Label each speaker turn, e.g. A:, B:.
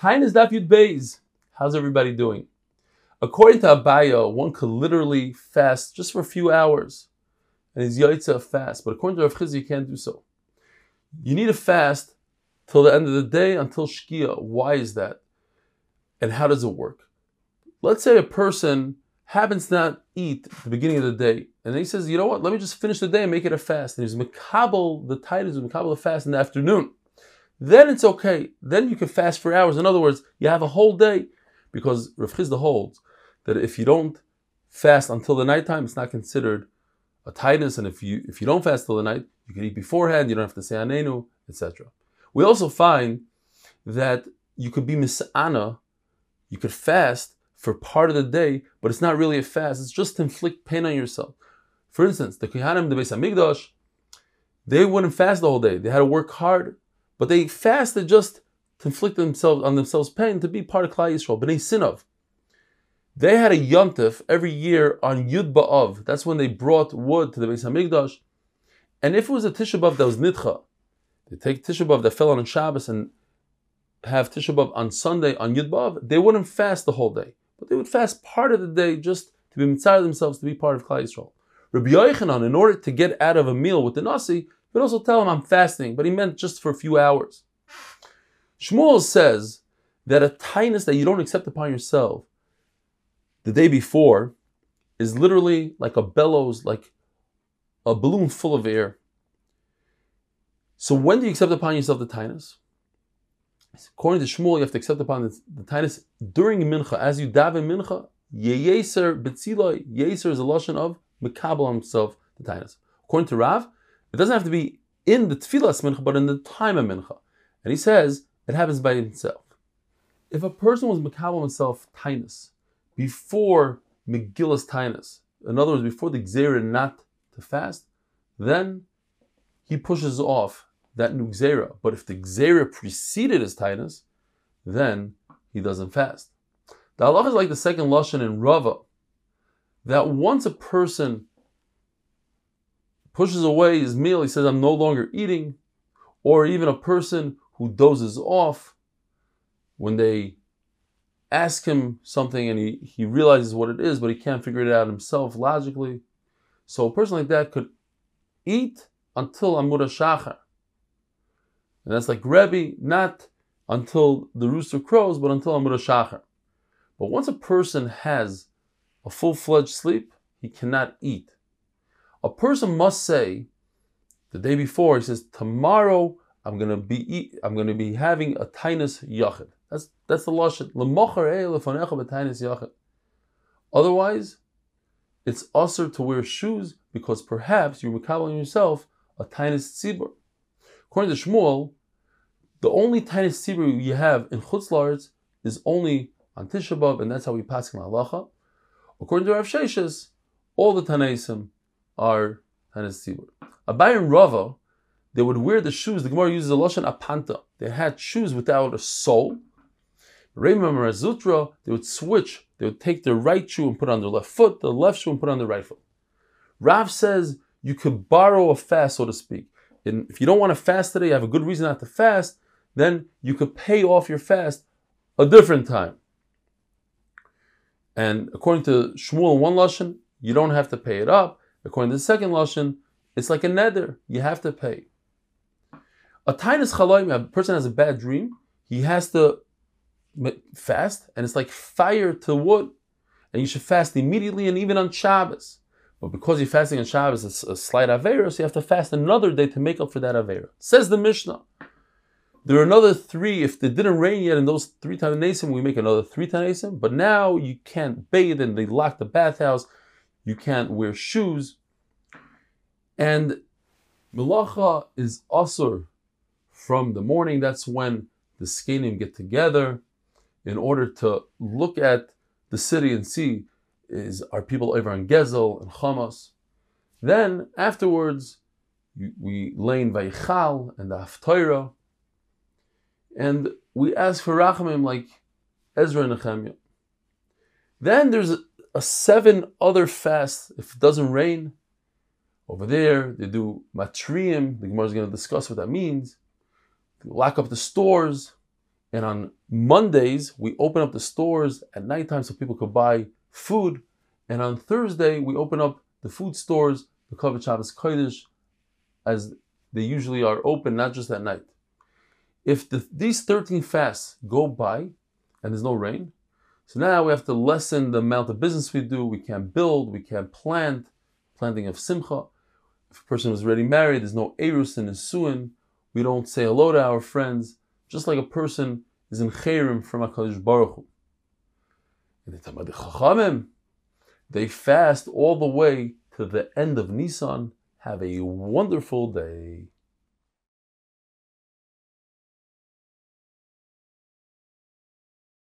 A: Taanis Daf Yud Beis. How's everybody doing? According to Abaye, one could literally fast just for a few hours, and he's yaitza fast. But according to Rav Chiz, you can't do so. You need to fast till the end of the day until Shkia. Why is that? And how does it work? Let's say a person happens to not eat at the beginning of the day, and he says, "You know what? Let me just finish the day and make it a fast." And he's makabel the titles makabel the fast in the afternoon. Then it's okay. Then you can fast for hours. In other words, you have a whole day, because Rav Chizda holds that if you don't fast until the nighttime, it's not considered a taanis. And if you if you don't fast till the night, you can eat beforehand. You don't have to say anenu, etc. We also find that you could be misana, you could fast for part of the day, but it's not really a fast. It's just to inflict pain on yourself. For instance, the Kohanim, the Beis Hamikdash, they wouldn't fast the whole day. They had to work hard, but they fasted just to inflict themselves on themselves pain to be part of Klal Yisrael. Bnei Sinov. They had a yontif every year on Yud Ba'av. That's when they brought wood to the Beis Hamikdash. And if it was a Tisha B'av that was nitcha, they take Tisha B'av that fell on Shabbos and have Tisha B'av on Sunday on Yud B'av, they wouldn't fast the whole day, but they would fast part of the day just to be mitzvah themselves to be part of Klal Yisrael. Rabbi Yochanan, in order to get out of a meal with the nasi, would also tell him I'm fasting, but he meant just for a few hours. Shmuel says that a taanis that you don't accept upon yourself the day before is literally like a bellows, like a balloon full of air. So when do you accept upon yourself the taanis? According to Shmuel, you have to accept upon the, the taanis during mincha. As you daven mincha, yeser betziloi. Yeser is a lotion of mekabel himself the taanis. According to Rav, it doesn't have to be in the tefillas mincha, but in the time of mincha. And he says it happens by himself. If a person was mekabel himself taanis before Megillus Taanis, in other words, before the Gzera not to fast, then he pushes off that new Gzera. But if the Gzera preceded his taanis, then he doesn't fast. The Allah is like the second Lashon in Rava, that once a person pushes away his meal, he says, I'm no longer eating, or even a person who dozes off when they ask him something and he, he realizes what it is, but he can't figure it out himself logically. So a person like that could eat until Amud Shachar. And that's like Rebbe, not until the rooster crows, but until Amud Shachar. But once a person has a full-fledged sleep, he cannot eat. A person must say the day before, he says, tomorrow I'm gonna be eat, I'm gonna be having a tinus yachid. That's that's the lashon. Eh, yachid. Otherwise, it's asur to wear shoes because perhaps you're makabeling yourself a tinus tzibur. According to Shmuel, the only tinus tzibur you have in chutz la'aretz is only on Tisha B'av, and that's how we pass in halacha. According to Rav Sheshes, all the Tanaisim are tinus tzibur. Abaye and Rava, they would wear the shoes. The Gemara uses a lashon apanta. They had shoes without a sole Rema Marazutra, they would switch. They would take their right shoe and put on their left foot, the left shoe and put on their right foot. Rav says you could borrow a fast, so to speak. And if you don't want to fast today, you have a good reason not to fast, then you could pay off your fast a different time. And according to Shmuel one lashon, you don't have to pay it up. According to the second lashon, it's like a neder. You have to pay. A tinus chaloim, a person has a bad dream, he has to fast, and it's like fire to wood, and you should fast immediately and even on Shabbos. But because you're fasting on Shabbos, it's a slight avera, so you have to fast another day to make up for that avera. Says the Mishnah. There are another three. If it didn't rain yet in those three Tanasim, we make another three Tanasim. But now you can't bathe and they lock the bathhouse. You can't wear shoes. And Melacha is asur from the morning. That's when the Skanim get together in order to look at the city and see is are people over in Gezel and Hamas. Then afterwards, we lay in Vayichal and the Haftarah, and we ask for Rachamim like Ezra and Nehemiah. Then there's a, seven other fasts if it doesn't rain. Over there, they do matrium. The Gemara is going to discuss what that means. They lock up the stores And on Mondays, we open up the stores at nighttime so people could buy food. And on Thursday, we open up the food stores, the Kavod Shabbos Kodesh, as they usually are open, not just at night. If the, these 13 fasts go by and there's no rain, so now we have to lessen the amount of business we do. We can't build, we can't plant, planting of simcha. If a person was already married, there's no erus in his suin. We don't say hello to our friends, just like a person is in chayrim from HaKadosh Baruch Hu. In the Tamad Chachamim, they fast all the way to the end of Nisan. Have a wonderful day.